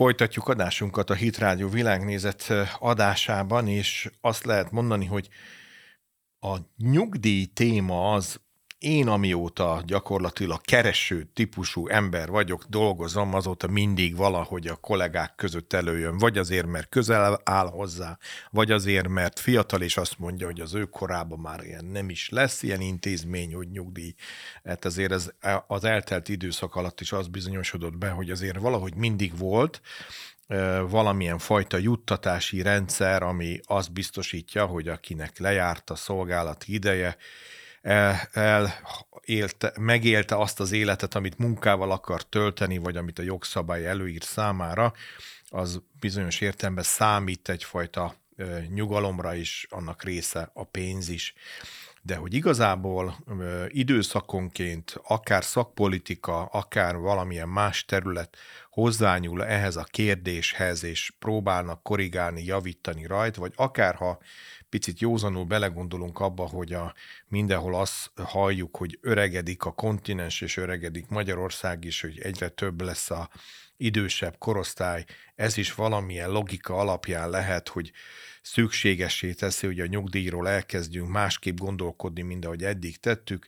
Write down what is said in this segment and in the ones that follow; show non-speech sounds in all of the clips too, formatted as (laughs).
Folytatjuk adásunkat a Hit Rádió világnézet adásában, és azt lehet mondani, hogy a nyugdíj téma az én amióta gyakorlatilag kereső típusú ember vagyok, dolgozom, azóta mindig valahogy a kollégák között előjön, vagy azért, mert közel áll hozzá, vagy azért, mert fiatal, és azt mondja, hogy az ő korában már ilyen nem is lesz ilyen intézmény, hogy nyugdíj. Hát azért ez, az eltelt időszak alatt is az bizonyosodott be, hogy azért valahogy mindig volt, valamilyen fajta juttatási rendszer, ami azt biztosítja, hogy akinek lejárt a szolgálati ideje, el, el élte, megélte azt az életet, amit munkával akar tölteni, vagy amit a jogszabály előír számára, az bizonyos értelemben számít egyfajta nyugalomra is, annak része a pénz is. De hogy igazából időszakonként akár szakpolitika, akár valamilyen más terület hozzányúl ehhez a kérdéshez, és próbálnak korrigálni, javítani rajta, vagy akár ha picit józanul belegondolunk abba, hogy a, mindenhol azt halljuk, hogy öregedik a kontinens, és öregedik Magyarország is, hogy egyre több lesz a idősebb korosztály, ez is valamilyen logika alapján lehet, hogy szükségessé teszi, hogy a nyugdíjról elkezdjünk másképp gondolkodni, mint ahogy eddig tettük,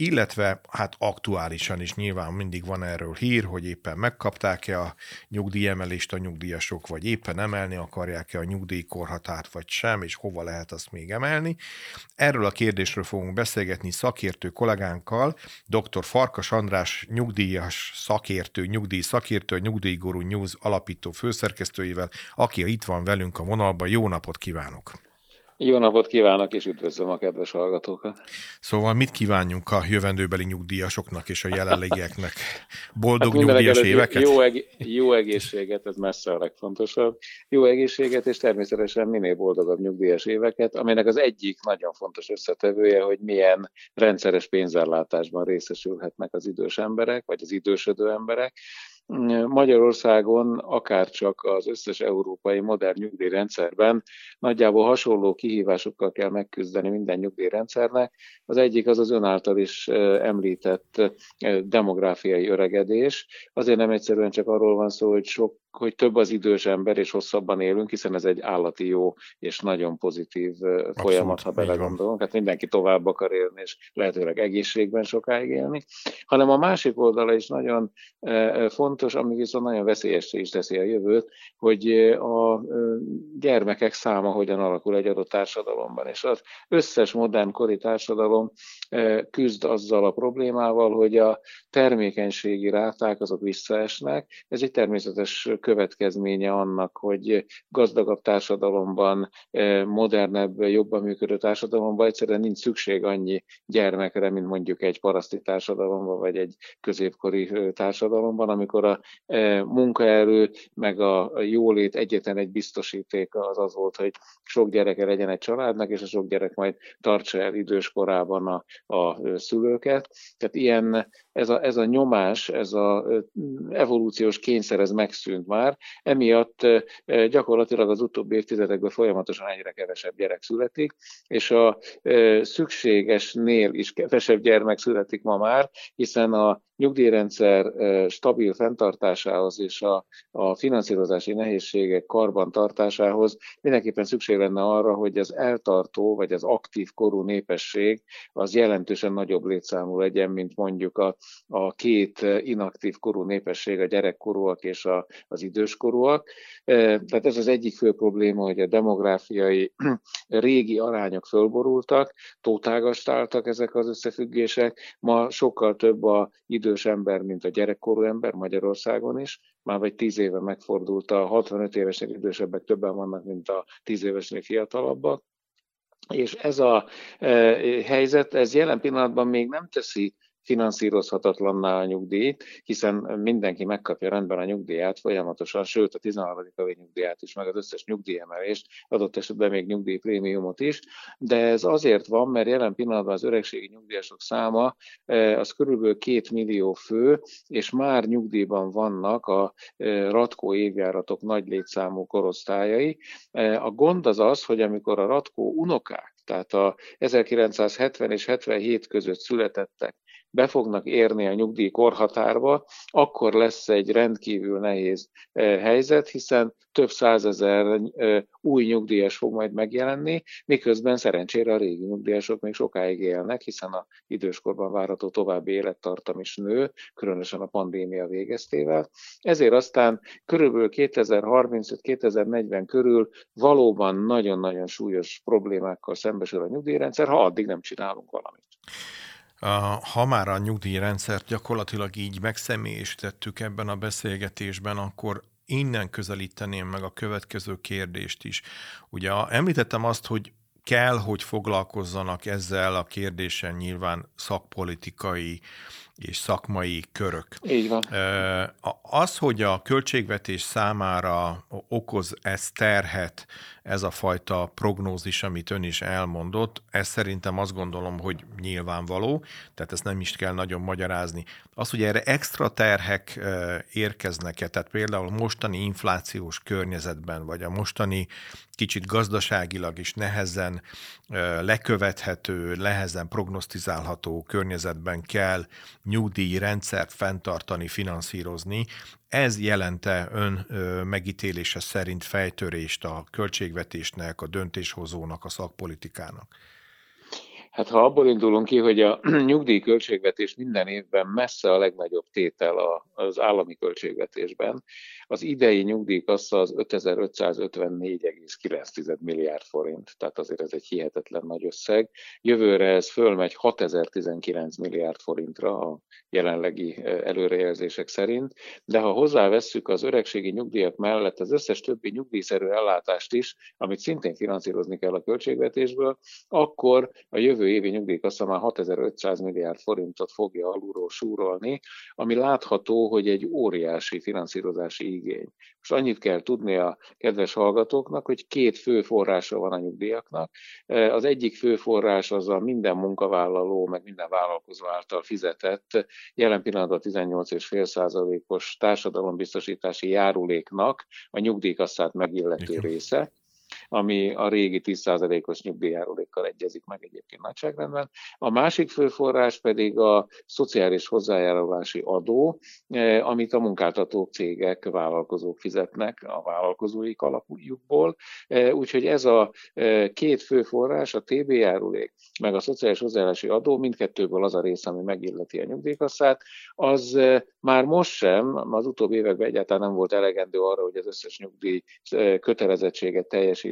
illetve hát aktuálisan is nyilván mindig van erről hír, hogy éppen megkapták-e a nyugdíjemelést a nyugdíjasok, vagy éppen emelni akarják-e a nyugdíjkorhatárt, vagy sem, és hova lehet azt még emelni. Erről a kérdésről fogunk beszélgetni szakértő kollégánkkal, dr. Farkas András nyugdíjas szakértő, nyugdíj szakértő, Nyugdíjguru News alapító főszerkesztőjével, aki itt van velünk a vonalban. Jó napot kívánok! Jó napot kívánok, és üdvözlöm a kedves hallgatókat. Szóval mit kívánjunk a jövendőbeli nyugdíjasoknak és a jelenlegieknek? (laughs) Boldog hát nyugdíjas éveket? Jó, eg- jó egészséget, ez messze a legfontosabb. Jó egészséget, és természetesen minél boldogabb nyugdíjas éveket, aminek az egyik nagyon fontos összetevője, hogy milyen rendszeres pénzellátásban részesülhetnek az idős emberek, vagy az idősödő emberek, Magyarországon, akár csak az összes európai modern nyugdíjrendszerben nagyjából hasonló kihívásokkal kell megküzdeni minden nyugdíjrendszernek. Az egyik az az ön által is említett demográfiai öregedés. Azért nem egyszerűen csak arról van szó, hogy sok hogy több az idős ember, és hosszabban élünk, hiszen ez egy állati jó és nagyon pozitív Abszolút, folyamat, ha belegondolunk. Hát mindenki tovább akar élni, és lehetőleg egészségben sokáig élni. Hanem a másik oldala is nagyon fontos, ami viszont nagyon veszélyesé is teszi a jövőt, hogy a gyermekek száma hogyan alakul egy adott társadalomban. És az összes modern kori társadalom küzd azzal a problémával, hogy a termékenységi ráták azok visszaesnek. Ez egy természetes következménye annak, hogy gazdagabb társadalomban, modernebb, jobban működő társadalomban egyszerűen nincs szükség annyi gyermekre, mint mondjuk egy paraszti társadalomban, vagy egy középkori társadalomban, amikor a munkaerő, meg a jólét egyetlen egy biztosítéka az az volt, hogy sok gyereke legyen egy családnak, és a sok gyerek majd tartsa el idős a, a szülőket. Tehát ilyen, ez a, ez a nyomás, ez az evolúciós kényszer, ez megszűnt már. Emiatt gyakorlatilag az utóbbi évtizedekben folyamatosan egyre kevesebb gyerek születik, és a szükségesnél is kevesebb gyermek születik ma már, hiszen a nyugdíjrendszer stabil fenntartásához és a, a finanszírozási nehézségek karban tartásához mindenképpen szükség lenne arra, hogy az eltartó vagy az aktív korú népesség az jelentősen nagyobb létszámú legyen, mint mondjuk a, a két inaktív korú népesség, a gyerekkorúak és a, az időskorúak. Tehát ez az egyik fő probléma, hogy a demográfiai (clears throat) régi arányok fölborultak, tótágastáltak ezek az összefüggések. Ma sokkal több a idős ember, mint a gyerekkorú ember Magyarországon is. Már vagy tíz éve megfordult a 65 évesek idősebbek többen vannak, mint a 10 évesnél fiatalabbak. És ez a helyzet, ez jelen pillanatban még nem teszi finanszírozhatatlanná a nyugdíjt, hiszen mindenki megkapja rendben a nyugdíját folyamatosan, sőt a 13. havi nyugdíját is, meg az összes nyugdíjemelést, adott esetben még nyugdíjprémiumot is, de ez azért van, mert jelen pillanatban az öregségi nyugdíjasok száma e, az körülbelül két millió fő, és már nyugdíjban vannak a e, ratkó évjáratok nagy létszámú korosztályai. E, a gond az az, hogy amikor a ratkó unokák, tehát a 1970 és 77 között születettek be fognak érni a nyugdíj korhatárba, akkor lesz egy rendkívül nehéz helyzet, hiszen több százezer új nyugdíjas fog majd megjelenni, miközben szerencsére a régi nyugdíjasok még sokáig élnek, hiszen a időskorban várható további élettartam is nő, különösen a pandémia végeztével. Ezért aztán körülbelül 2035-2040 körül valóban nagyon-nagyon súlyos problémákkal szembesül a nyugdíjrendszer, ha addig nem csinálunk valamit. Ha már a nyugdíjrendszert gyakorlatilag így megszemélyisítettük ebben a beszélgetésben, akkor innen közelíteném meg a következő kérdést is. Ugye említettem azt, hogy kell, hogy foglalkozzanak ezzel a kérdésen nyilván szakpolitikai és szakmai körök. Így van. Az, hogy a költségvetés számára okoz ez terhet, ez a fajta prognózis, amit ön is elmondott, ez szerintem azt gondolom, hogy nyilvánvaló, tehát ezt nem is kell nagyon magyarázni. Az, hogy erre extra terhek érkeznek-e, tehát például mostani inflációs környezetben, vagy a mostani kicsit gazdaságilag is nehezen lekövethető, nehezen prognosztizálható környezetben kell nyugdíj rendszert fenntartani, finanszírozni. Ez jelente ön megítélése szerint fejtörést a költségvetésnek, a döntéshozónak, a szakpolitikának? Hát ha abból indulunk ki, hogy a (clears throat) nyugdíj költségvetés minden évben messze a legnagyobb tétel az állami költségvetésben, az idei nyugdíjkassa az 5554,9 milliárd forint, tehát azért ez egy hihetetlen nagy összeg. Jövőre ez fölmegy 6019 milliárd forintra a jelenlegi előrejelzések szerint, de ha hozzávesszük az öregségi nyugdíjak mellett az összes többi nyugdíjszerű ellátást is, amit szintén finanszírozni kell a költségvetésből, akkor a jövő évi nyugdíjkassa már 6500 milliárd forintot fogja alulról súrolni, ami látható, hogy egy óriási finanszírozási igény. Most annyit kell tudni a kedves hallgatóknak, hogy két fő forrása van a nyugdíjaknak. Az egyik fő forrás az a minden munkavállaló, meg minden vállalkozó által fizetett, jelen pillanatban 18,5%-os társadalombiztosítási járuléknak a nyugdíjkasszát megillető része ami a régi 10%-os nyugdíjjárulékkal egyezik meg egyébként nagyságrendben. A másik fő forrás pedig a szociális hozzájárulási adó, eh, amit a munkáltató cégek, vállalkozók fizetnek a vállalkozói alapjukból. Eh, úgyhogy ez a eh, két fő forrás, a TB járulék, meg a szociális hozzájárulási adó, mindkettőből az a rész, ami megilleti a nyugdíjkasszát, az már most sem, az utóbbi években egyáltalán nem volt elegendő arra, hogy az összes nyugdíj kötelezettséget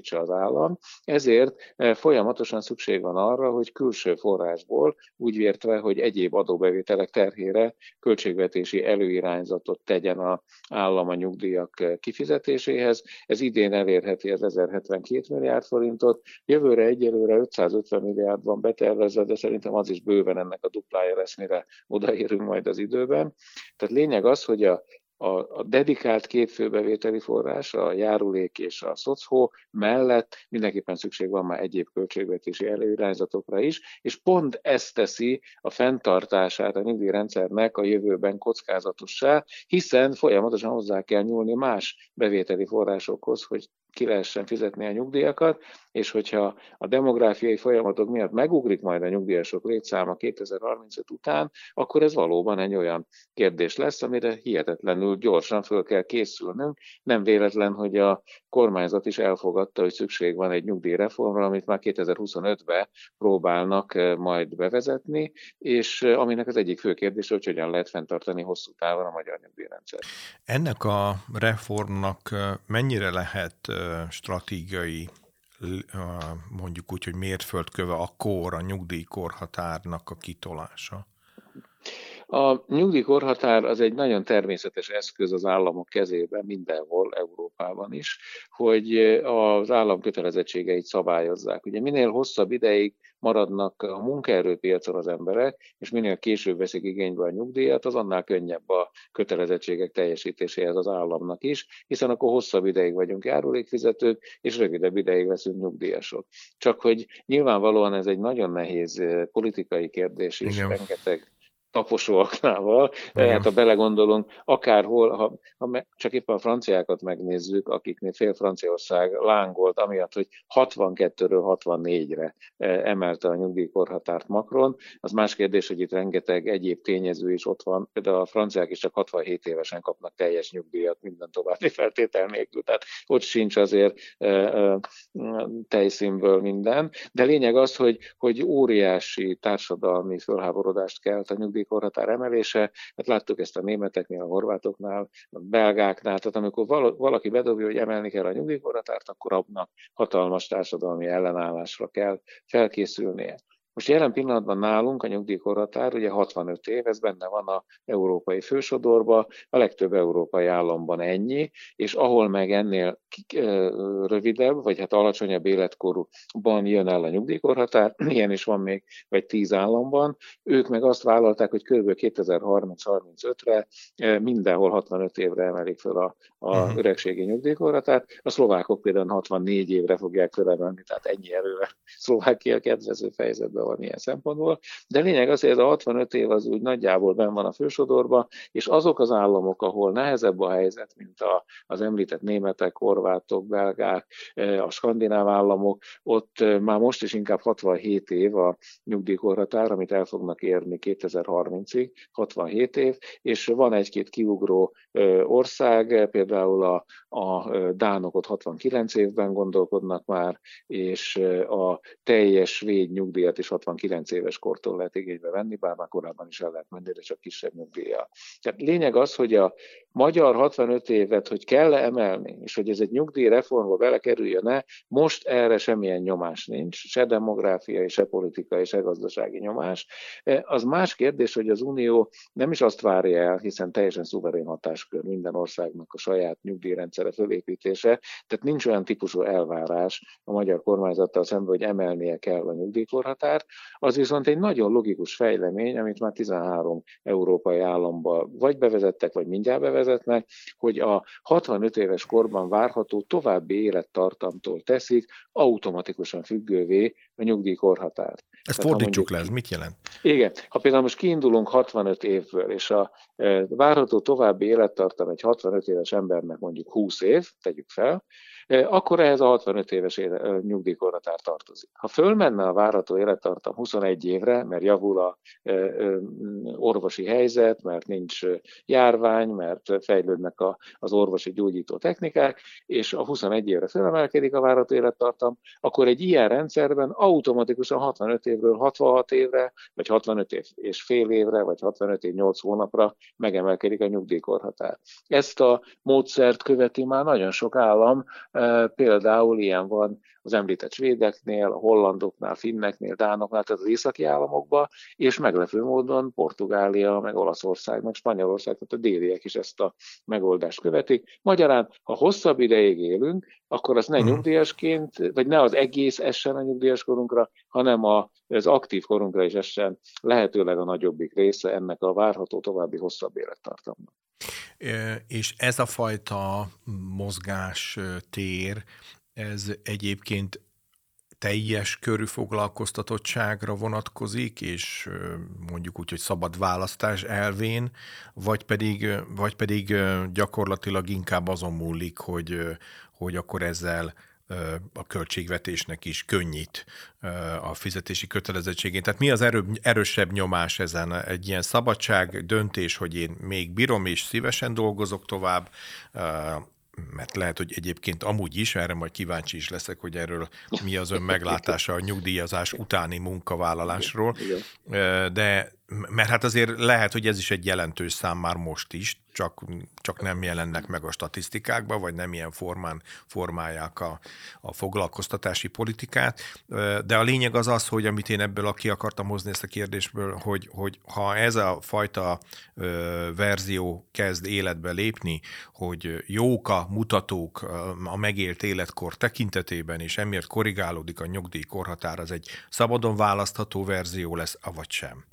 teljesítse az állam, ezért folyamatosan szükség van arra, hogy külső forrásból, úgy vértve, hogy egyéb adóbevételek terhére költségvetési előirányzatot tegyen az állam a nyugdíjak kifizetéséhez. Ez idén elérheti az 1072 milliárd forintot, jövőre egyelőre 550 milliárd van betervezve, de szerintem az is bőven ennek a duplája lesz, mire odaérünk majd az időben. Tehát lényeg az, hogy a a, a dedikált két főbevételi forrás, a járulék és a szocó mellett mindenképpen szükség van már egyéb költségvetési előirányzatokra is, és pont ezt teszi a fenntartását a nyugdíjrendszernek a jövőben kockázatossá, hiszen folyamatosan hozzá kell nyúlni más bevételi forrásokhoz, hogy ki lehessen fizetni a nyugdíjakat, és hogyha a demográfiai folyamatok miatt megugrik majd a nyugdíjasok létszáma 2035 után, akkor ez valóban egy olyan kérdés lesz, amire hihetetlenül gyorsan föl kell készülnünk. Nem véletlen, hogy a kormányzat is elfogadta, hogy szükség van egy nyugdíjreformra, amit már 2025-ben próbálnak eh, majd bevezetni, és eh, aminek az egyik fő kérdés, hogy hogyan lehet fenntartani hosszú távon a magyar nyugdíjrendszer. Ennek a reformnak eh, mennyire lehet stratégiai mondjuk úgy, hogy mérföldköve a kor, a nyugdíjkorhatárnak a kitolása? A nyugdíjkorhatár az egy nagyon természetes eszköz az államok kezében, mindenhol, Európában is, hogy az állam kötelezettségeit szabályozzák. Ugye minél hosszabb ideig maradnak a munkaerőpiacon az emberek, és minél később veszik igénybe a nyugdíjat, az annál könnyebb a kötelezettségek teljesítéséhez az államnak is, hiszen akkor hosszabb ideig vagyunk járulékfizetők, és rövidebb ideig veszünk nyugdíjasok. Csak hogy nyilvánvalóan ez egy nagyon nehéz politikai kérdés is, Igen. rengeteg taposóaknával. Igen. Hát ha belegondolunk, akárhol, ha, ha csak éppen a franciákat megnézzük, akiknél fél Franciaország lángolt, amiatt, hogy 62-ről 64-re emelte a nyugdíjkorhatárt Macron, az más kérdés, hogy itt rengeteg egyéb tényező is ott van, de a franciák is csak 67 évesen kapnak teljes nyugdíjat minden további feltétel nélkül, tehát ott sincs azért e, e, tejszínből minden, de lényeg az, hogy, hogy óriási társadalmi fölháborodást kelt a nyugdíj korhatár emelése. Hát láttuk ezt a németeknél, a horvátoknál, a belgáknál, tehát amikor valaki bedobja, hogy emelni kell a nyugdíjkorhatárt, akkor abnak hatalmas társadalmi ellenállásra kell felkészülnie. Most jelen pillanatban nálunk a nyugdíjkorhatár ugye 65 év, ez benne van a európai fősodorba, a legtöbb európai államban ennyi, és ahol meg ennél rövidebb, vagy hát alacsonyabb életkorúban jön el a nyugdíjkorhatár, (clears throat) ilyen is van még, vagy 10 államban, ők meg azt vállalták, hogy kb. 2030-35-re mindenhol 65 évre emelik fel a, a uh-huh. öregségi nyugdíjkorhatárt, a szlovákok például 64 évre fogják fölemelni, tehát ennyi erővel (laughs) Szlovákia kedvező fejezetben van ilyen szempontból, de lényeg ez a 65 év az úgy nagyjából ben van a fősodorban, és azok az államok, ahol nehezebb a helyzet, mint a, az említett németek, horvátok, belgák, e, a skandináv államok, ott e, már most is inkább 67 év a nyugdíjkorhatár, amit el fognak érni 2030-ig, 67 év, és van egy-két kiugró e, ország, például a, a dánok ott 69 évben gondolkodnak már, és a teljes svéd nyugdíjat is 69 éves kortól lehet igénybe venni, bár már korábban is el lehet menni, de csak kisebb nyugdíja. Tehát lényeg az, hogy a magyar 65 évet, hogy kell -e emelni, és hogy ez egy nyugdíjreformba belekerüljön-e, most erre semmilyen nyomás nincs, se demográfiai, se politikai, se gazdasági nyomás. E, az más kérdés, hogy az Unió nem is azt várja el, hiszen teljesen szuverén hatáskör minden országnak a saját nyugdíjrendszere fölépítése, tehát nincs olyan típusú elvárás a magyar kormányzattal szemben, hogy emelnie kell a nyugdíjkorhatárt, az viszont egy nagyon logikus fejlemény, amit már 13 európai államban vagy bevezettek, vagy mindjárt bevezetnek, hogy a 65 éves korban várható további élettartamtól teszik automatikusan függővé a nyugdíjkorhatárt. Ezt Tehát, fordítsuk mondjuk, le, ez mit jelent? Igen, ha például most kiindulunk 65 évből, és a e, várható további élettartam egy 65 éves embernek mondjuk 20 év, tegyük fel, akkor ehhez a 65 éves nyugdíjkorhatár tartozik. Ha fölmenne a várható élettartam 21 évre, mert javul a orvosi helyzet, mert nincs járvány, mert fejlődnek az orvosi gyógyító technikák, és a 21 évre felemelkedik a várható élettartam, akkor egy ilyen rendszerben automatikusan 65 évről 66 évre, vagy 65 év és fél évre, vagy 65 év 8 hónapra megemelkedik a nyugdíjkorhatár. Ezt a módszert követi már nagyon sok állam, Például ilyen van az említett svédeknél, a hollandoknál, finneknél, dánoknál, tehát az északi államokban, és meglepő módon Portugália, meg Olaszország, meg Spanyolország, tehát a déliek is ezt a megoldást követik. Magyarán, ha hosszabb ideig élünk, akkor az ne hmm. nyugdíjasként, vagy ne az egész essen a nyugdíjas korunkra, hanem az aktív korunkra is essen lehetőleg a nagyobbik része ennek a várható további hosszabb élettartamnak. És ez a fajta mozgás tér, ez egyébként teljes körű foglalkoztatottságra vonatkozik, és mondjuk úgy, hogy szabad választás elvén, vagy pedig, vagy pedig gyakorlatilag inkább azon múlik, hogy, hogy akkor ezzel a költségvetésnek is könnyít a fizetési kötelezettségén. Tehát mi az erő, erősebb nyomás ezen? Egy ilyen szabadság, döntés, hogy én még bírom és szívesen dolgozok tovább, mert lehet, hogy egyébként amúgy is, erre majd kíváncsi is leszek, hogy erről mi az ön meglátása a nyugdíjazás utáni munkavállalásról, de mert hát azért lehet, hogy ez is egy jelentős szám már most is, csak, csak nem jelennek meg a statisztikákba, vagy nem ilyen formán formálják a, a foglalkoztatási politikát. De a lényeg az az, hogy amit én ebből ki akartam hozni ezt a kérdésből, hogy, hogy ha ez a fajta verzió kezd életbe lépni, hogy jók a mutatók a megélt életkor tekintetében, és emiatt korrigálódik a nyugdíjkorhatár, az egy szabadon választható verzió lesz, avagy sem.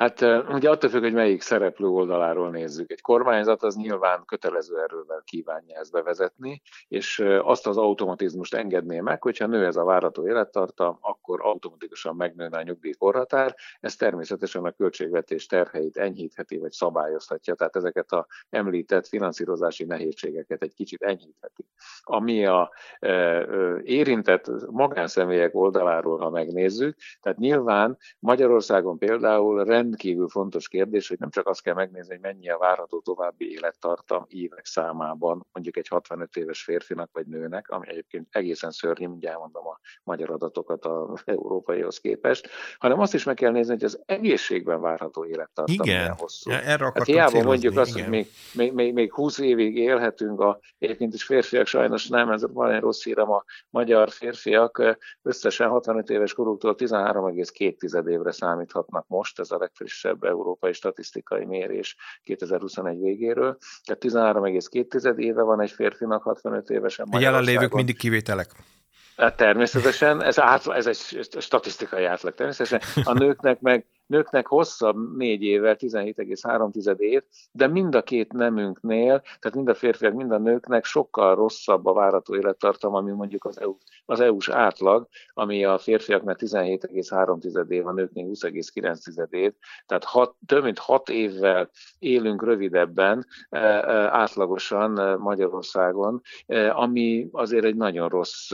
Hát ugye attól függ, hogy melyik szereplő oldaláról nézzük. Egy kormányzat az nyilván kötelező erővel kívánja ezt bevezetni, és azt az automatizmust engedné meg, hogyha nő ez a várható élettartam, akkor automatikusan megnőne a nyugdíjkorhatár. Ez természetesen a költségvetés terheit enyhítheti, vagy szabályozhatja, tehát ezeket a említett finanszírozási nehézségeket egy kicsit enyhítheti. Ami a érintett magánszemélyek oldaláról, ha megnézzük, tehát nyilván Magyarországon például rend rendkívül fontos kérdés, hogy nem csak azt kell megnézni, hogy mennyi a várható további élettartam évek számában, mondjuk egy 65 éves férfinak vagy nőnek, ami egyébként egészen szörnyű, mindjárt mondom a magyar adatokat az (laughs) európaihoz képest, hanem azt is meg kell nézni, hogy az egészségben várható élettartam igen. hosszú. Ja, erre hát hiába célozni, mondjuk azt, igen. hogy még, még, még, még 20 évig élhetünk, a, egyébként is férfiak sajnos nem, ez van egy rossz hírem, a magyar férfiak összesen 65 éves koruktól 13,2 évre számíthatnak most, ez a legfrissebb európai statisztikai mérés 2021 végéről. Tehát 13,2 éve van egy férfinak 65 évesen A jelenlévők mindig kivételek. Hát természetesen, ez, átla, ez egy statisztikai átlag természetesen. A nőknek meg nőknek hosszabb négy évvel, 17,3 év, de mind a két nemünknél, tehát mind a férfiak, mind a nőknek sokkal rosszabb a várató élettartam, ami mondjuk az, EU, az EU-s átlag, ami a férfiaknak 17,3 év, a nőknél 20,9 év, tehát hat, több mint hat évvel élünk rövidebben e, e, átlagosan e, Magyarországon, ami azért egy nagyon rossz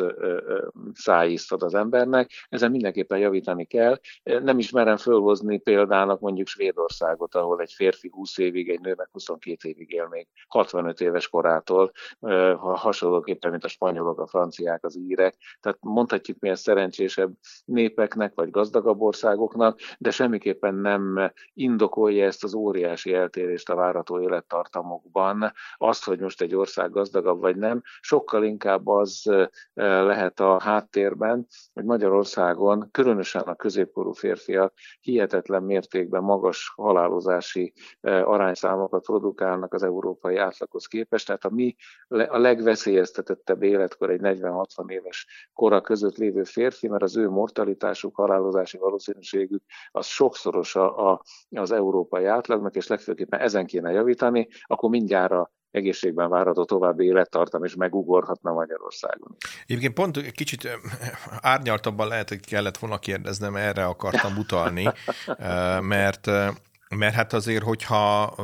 szájízt ad az embernek, ezen mindenképpen javítani kell. Nem is merem fölhozni hozni példának mondjuk Svédországot, ahol egy férfi 20 évig, egy nő meg 22 évig él még 65 éves korától, hasonlóképpen, mint a spanyolok, a franciák, az írek. Tehát mondhatjuk milyen szerencsésebb népeknek, vagy gazdagabb országoknak, de semmiképpen nem indokolja ezt az óriási eltérést a várható élettartamokban. Azt, hogy most egy ország gazdagabb vagy nem, sokkal inkább az lehet a háttérben, hogy Magyarországon, különösen a középkorú férfiak hihetetlen hihetetlen mértékben magas halálozási e, arányszámokat produkálnak az európai átlaghoz képest. Tehát a mi a legveszélyeztetettebb életkor egy 40-60 éves kora között lévő férfi, mert az ő mortalitásuk, halálozási valószínűségük az sokszoros a, a, az európai átlagnak, és legfőképpen ezen kéne javítani, akkor mindjárt egészségben várható további élettartam is megugorhatna Magyarországon. Egyébként pont kicsit árnyaltabban lehet, hogy kellett volna kérdeznem, erre akartam (laughs) utalni, mert, mert hát azért, hogyha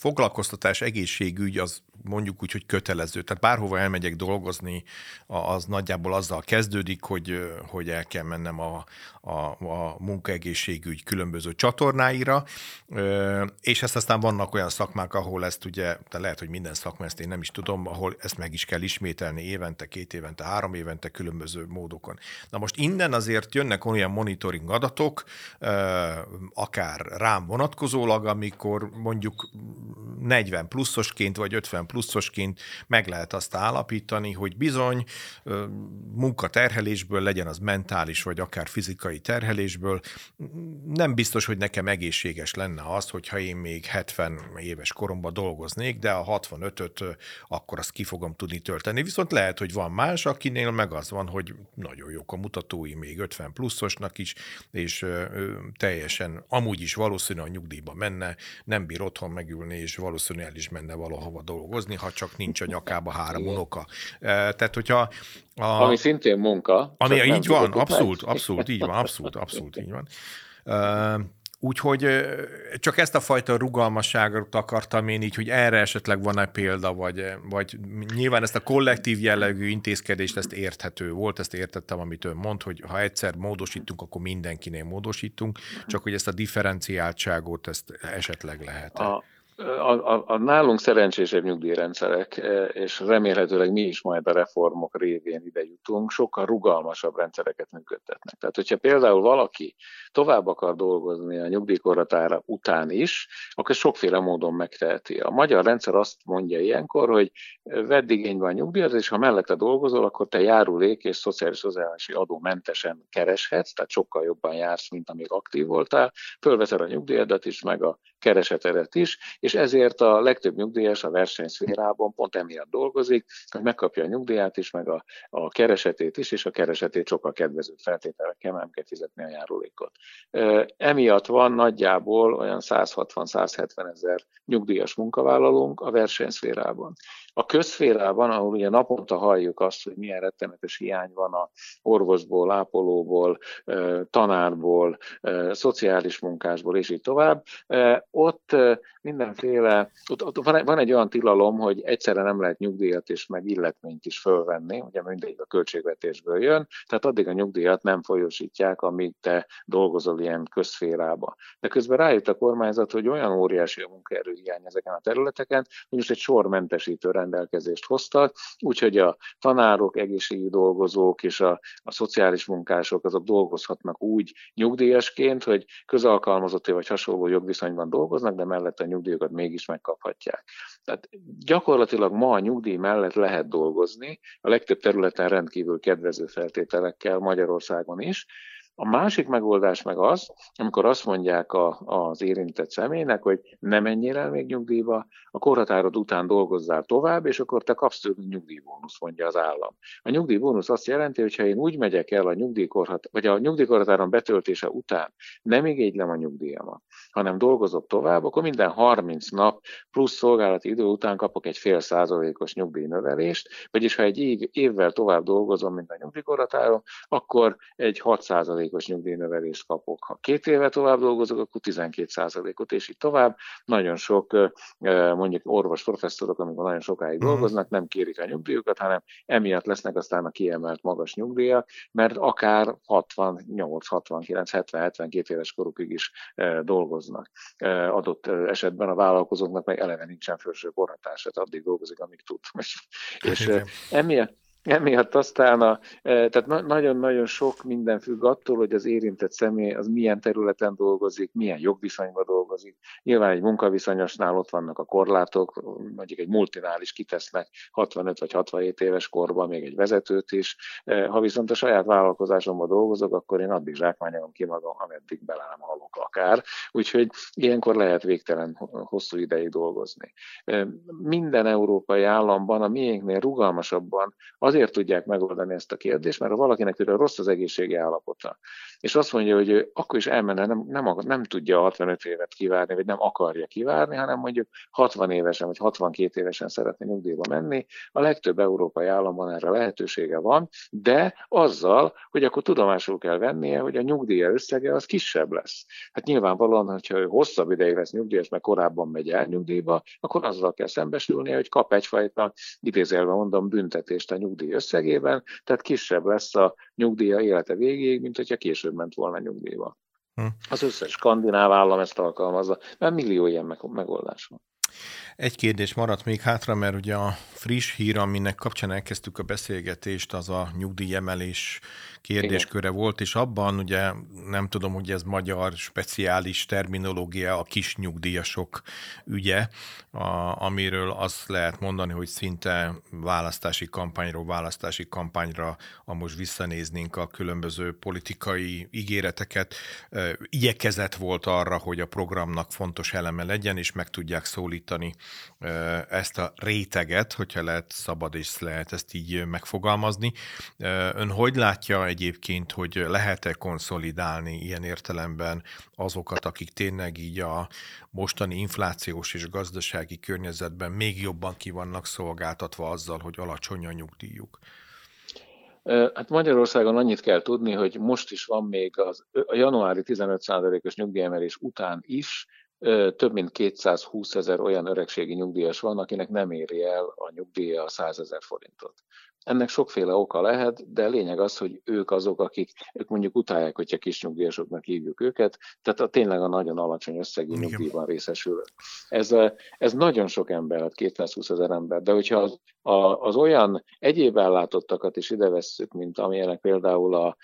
foglalkoztatás, egészségügy az mondjuk úgy, hogy kötelező. Tehát bárhova elmegyek dolgozni, az nagyjából azzal kezdődik, hogy, hogy el kell mennem a, a, a munkaegészségügy különböző csatornáira, és ezt aztán vannak olyan szakmák, ahol ezt ugye, de lehet, hogy minden szakma, ezt én nem is tudom, ahol ezt meg is kell ismételni évente, két évente, három évente különböző módokon. Na most innen azért jönnek olyan monitoring adatok, akár rám vonatkozólag, amikor mondjuk 40 pluszosként vagy 50 pluszosként meg lehet azt állapítani, hogy bizony munkaterhelésből legyen az mentális vagy akár fizikai terhelésből, nem biztos, hogy nekem egészséges lenne az, hogyha én még 70 éves koromban dolgoznék, de a 65-öt akkor azt ki fogom tudni tölteni. Viszont lehet, hogy van más, akinél meg az van, hogy nagyon jók a mutatói még 50 pluszosnak is, és teljesen amúgy is valószínű a nyugdíjba menne, nem bír otthon megülni, és valószínűleg el is menne valahova dolgozni, ha csak nincs a nyakába három unoka. Tehát, hogyha a, ami szintén munka. Ami így van, abszolút, meg. abszolút, így van, abszolút, abszolút, így van. Úgyhogy csak ezt a fajta rugalmasságot akartam én így, hogy erre esetleg van-e példa, vagy, vagy nyilván ezt a kollektív jellegű intézkedést, ezt érthető volt, ezt értettem, amit ön mond, hogy ha egyszer módosítunk, akkor mindenkinél módosítunk, csak hogy ezt a differenciáltságot, ezt esetleg lehet. A, a, a, a nálunk szerencsésebb nyugdíjrendszerek, e, és remélhetőleg mi is majd a reformok révén ide jutunk, sokkal rugalmasabb rendszereket működtetnek. Tehát, hogyha például valaki tovább akar dolgozni a nyugdíjkorhatára után is, akkor sokféle módon megteheti. A magyar rendszer azt mondja ilyenkor, hogy vedd igénybe a nyugdíjat, és ha mellette dolgozol, akkor te járulék és szociális hozzáállási adó mentesen kereshetsz, tehát sokkal jobban jársz, mint amíg aktív voltál, fölveszed a nyugdíjadat is, meg a kereseteret is, és ezért a legtöbb nyugdíjas a versenyszférában pont emiatt dolgozik, hogy megkapja a nyugdíját is, meg a, a keresetét is, és a keresetét sokkal kedvezőbb feltételekkel nem kell fizetni a járulékot. Emiatt van nagyjából olyan 160-170 ezer nyugdíjas munkavállalónk a versenyszférában. A közférában, ahol ugye naponta halljuk azt, hogy milyen rettenetes hiány van a orvosból, ápolóból, tanárból, szociális munkásból, és így tovább, ott mindenféle, ott, van egy olyan tilalom, hogy egyszerre nem lehet nyugdíjat és meg illetményt is fölvenni, ugye mindig a költségvetésből jön, tehát addig a nyugdíjat nem folyosítják, amíg te dolgozol ilyen közférába. De közben rájött a kormányzat, hogy olyan óriási a munkaerőhiány ezeken a területeken, hogy most egy sor mentesítő rendelkezést hoztak, úgyhogy a tanárok, egészségügyi dolgozók és a, a szociális munkások azok dolgozhatnak úgy nyugdíjasként, hogy közalkalmazotti vagy hasonló jogviszonyban dolgoznak, de mellett a nyugdíjakat mégis megkaphatják. Tehát gyakorlatilag ma a nyugdíj mellett lehet dolgozni, a legtöbb területen rendkívül kedvező feltételekkel Magyarországon is, a másik megoldás meg az, amikor azt mondják a, az érintett személynek, hogy ne menjél el még nyugdíjba, a korhatárod után dolgozzál tovább, és akkor te kapsz több nyugdíjbónusz, mondja az állam. A nyugdíjbónusz azt jelenti, hogy ha én úgy megyek el a nyugdíjkorhat, vagy a nyugdíjkorhatáron betöltése után nem igénylem a nyugdíjamat, hanem dolgozok tovább, akkor minden 30 nap plusz szolgálati idő után kapok egy fél százalékos nyugdíjnövelést, vagyis ha egy év, évvel tovább dolgozom, mint a nyugdíjkorhatáron, akkor egy 6 százalékos nyugdíjnövelést kapok. Ha két éve tovább dolgozok, akkor 12 százalékot, és így tovább. Nagyon sok mondjuk orvos professzorok, amikor nagyon sokáig uh-huh. dolgoznak, nem kérik a nyugdíjukat, hanem emiatt lesznek aztán a kiemelt magas nyugdíjak, mert akár 68, 69, 70, 72 éves korukig is dolgoznak. Adott esetben a vállalkozóknak meg eleve nincsen felső korhatás, tehát addig dolgozik, amíg tud. (laughs) és emiatt, Emiatt aztán a, e, tehát nagyon-nagyon sok minden függ attól, hogy az érintett személy az milyen területen dolgozik, milyen jogviszonyban dolgozik. Nyilván egy munkaviszonyosnál ott vannak a korlátok, mondjuk egy multinál is kitesznek 65 vagy 67 éves korban még egy vezetőt is. E, ha viszont a saját vállalkozásomban dolgozok, akkor én addig zsákmányolom ki magam, ameddig bele nem halok akár. Úgyhogy ilyenkor lehet végtelen hosszú ideig dolgozni. E, minden európai államban, a miénknél rugalmasabban az azért tudják megoldani ezt a kérdést, mert ha valakinek például rossz az egészségi állapota, és azt mondja, hogy akkor is elmenne, nem, nem, nem tudja 65 évet kivárni, vagy nem akarja kivárni, hanem mondjuk 60 évesen vagy 62 évesen szeretne nyugdíjba menni. A legtöbb európai államban erre lehetősége van, de azzal, hogy akkor tudomásul kell vennie, hogy a nyugdíja összege az kisebb lesz. Hát nyilvánvalóan, hogyha ő hosszabb ideig lesz nyugdíjas, mert korábban megy el nyugdíjba, akkor azzal kell szembesülnie, hogy kap egyfajta, idézélve mondom, büntetést a nyugdíj összegében, tehát kisebb lesz a nyugdíja élete végéig, mint hogyha később ment volna nyugdíjba. Hm. Az összes skandináv állam ezt alkalmazza, mert millió ilyen megoldás van. Egy kérdés maradt még hátra, mert ugye a friss hír, aminek kapcsán elkezdtük a beszélgetést, az a nyugdíjemelés kérdésköre Igen. volt, és abban ugye nem tudom, hogy ez magyar speciális terminológia, a kis nyugdíjasok ügye, a, amiről azt lehet mondani, hogy szinte választási kampányról választási kampányra, a most visszanéznénk a különböző politikai ígéreteket, igyekezett volt arra, hogy a programnak fontos eleme legyen, és meg tudják szólítani ezt a réteget, hogyha lehet szabad és lehet ezt így megfogalmazni. Ön hogy látja egyébként, hogy lehet-e konszolidálni ilyen értelemben azokat, akik tényleg így a mostani inflációs és gazdasági környezetben még jobban ki vannak szolgáltatva azzal, hogy alacsony a nyugdíjuk? Hát Magyarországon annyit kell tudni, hogy most is van még az, a januári 15%-os nyugdíjemelés után is több mint 220 ezer olyan öregségi nyugdíjas van, akinek nem éri el a nyugdíja a 100 ezer forintot. Ennek sokféle oka lehet, de lényeg az, hogy ők azok, akik ők mondjuk utálják, hogyha kis nyugdíjasoknak hívjuk őket, tehát a, tényleg a nagyon alacsony összegű nyugdíjban részesül. Ez, ez nagyon sok ember, 220 hát ezer ember, de hogyha az, a, az olyan egyéb ellátottakat is ide vesszük, mint amilyenek például a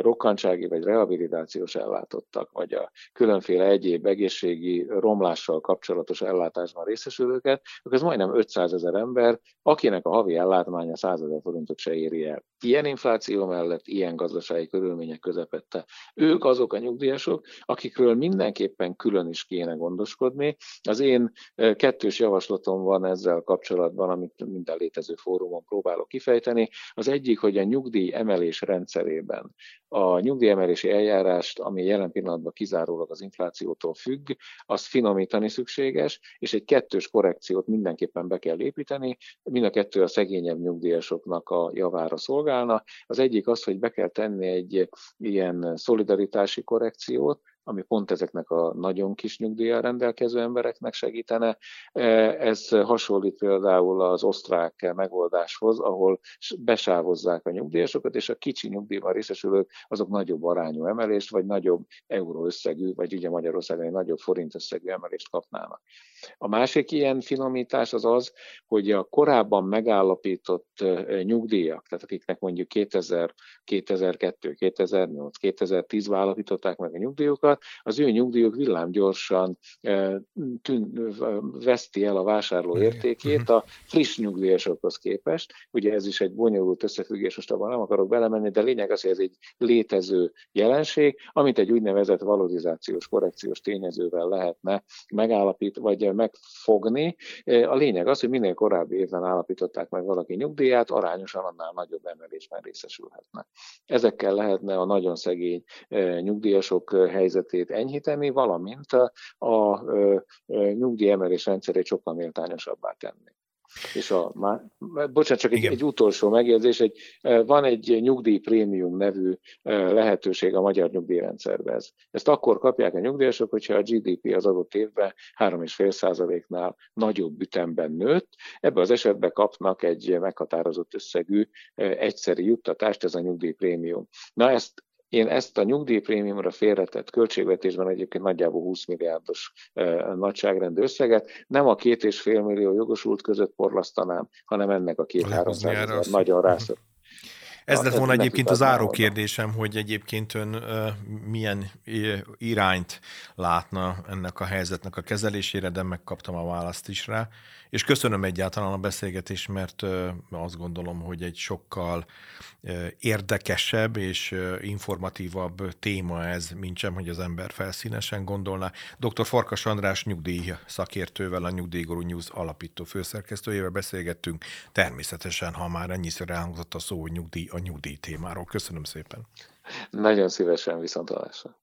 rokkantsági vagy rehabilitációs ellátottak, vagy a különféle egyéb egészségi nyugdíj romlással kapcsolatos ellátásban részesülőket, akkor ez majdnem 500 ezer ember, akinek a havi ellátmánya 100 ezer forintot se éri el. Ilyen infláció mellett, ilyen gazdasági körülmények közepette. Ők azok a nyugdíjasok, akikről mindenképpen külön is kéne gondoskodni. Az én kettős javaslatom van ezzel kapcsolatban, amit minden létező fórumon próbálok kifejteni. Az egyik, hogy a nyugdíj emelés rendszerében a nyugdíjemelési eljárást, ami jelen pillanatban kizárólag az inflációtól függ, azt finomítani szükséges, és egy kettős korrekciót mindenképpen be kell építeni. Mind a kettő a szegényebb nyugdíjasoknak a javára szolgálna. Az egyik az, hogy be kell tenni egy ilyen szolidaritási korrekciót, ami pont ezeknek a nagyon kis nyugdíjjal rendelkező embereknek segítene. E, ez hasonlít például az osztrák megoldáshoz, ahol besávozzák a nyugdíjasokat, és a kicsi nyugdíjban részesülők azok nagyobb arányú emelést, vagy nagyobb euró összegű, vagy ugye Magyarországon egy nagyobb forint összegű emelést kapnának. A másik ilyen finomítás az az, hogy a korábban megállapított nyugdíjak, tehát akiknek mondjuk 2000, 2002, 2008, 2010 állapították meg a nyugdíjukat, az ő nyugdíjuk villámgyorsan tűn, veszti el a vásárló értékét a friss nyugdíjasokhoz képest. Ugye ez is egy bonyolult összefüggés, most abban nem akarok belemenni, de lényeg az, hogy ez egy létező jelenség, amit egy úgynevezett valorizációs, korrekciós tényezővel lehetne megállapítani, vagy megfogni. A lényeg az, hogy minél korábbi évben állapították meg valaki nyugdíját, arányosan annál nagyobb emelésben részesülhetne. Ezekkel lehetne a nagyon szegény nyugdíjasok helyzetét enyhíteni, valamint a, a, a nyugdíjemelés rendszerét sokkal méltányosabbá tenni. És a, má, bocsánat, csak egy, egy utolsó megjegyzés, egy, van egy nyugdíj prémium nevű lehetőség a magyar nyugdíjrendszerben. Ezt akkor kapják a nyugdíjasok, hogyha a GDP az adott évben 3,5%-nál nagyobb ütemben nőtt. Ebben az esetben kapnak egy meghatározott összegű egyszeri juttatást, ez a nyugdíjprémium. Na ezt én ezt a nyugdíjprémiumra félretett költségvetésben egyébként nagyjából 20 milliárdos nagyságrendű összeget. Nem a két és fél millió jogosult között porlasztanám, hanem ennek a két-három nagyon rászor. Ez lett volna egyébként az áró kérdésem, hogy egyébként ön milyen irányt látna ennek a helyzetnek a kezelésére, de megkaptam a választ is rá. És köszönöm egyáltalán a beszélgetést, mert azt gondolom, hogy egy sokkal érdekesebb és informatívabb téma ez, mint sem, hogy az ember felszínesen gondolná. Dr. Farkas András nyugdíj szakértővel, a Nyugdíjgorú News alapító főszerkesztőjével beszélgettünk. Természetesen, ha már ennyiszer elhangzott a szó, hogy nyugdíj a nyugdíj témáról. Köszönöm szépen. Nagyon szívesen viszontalásra.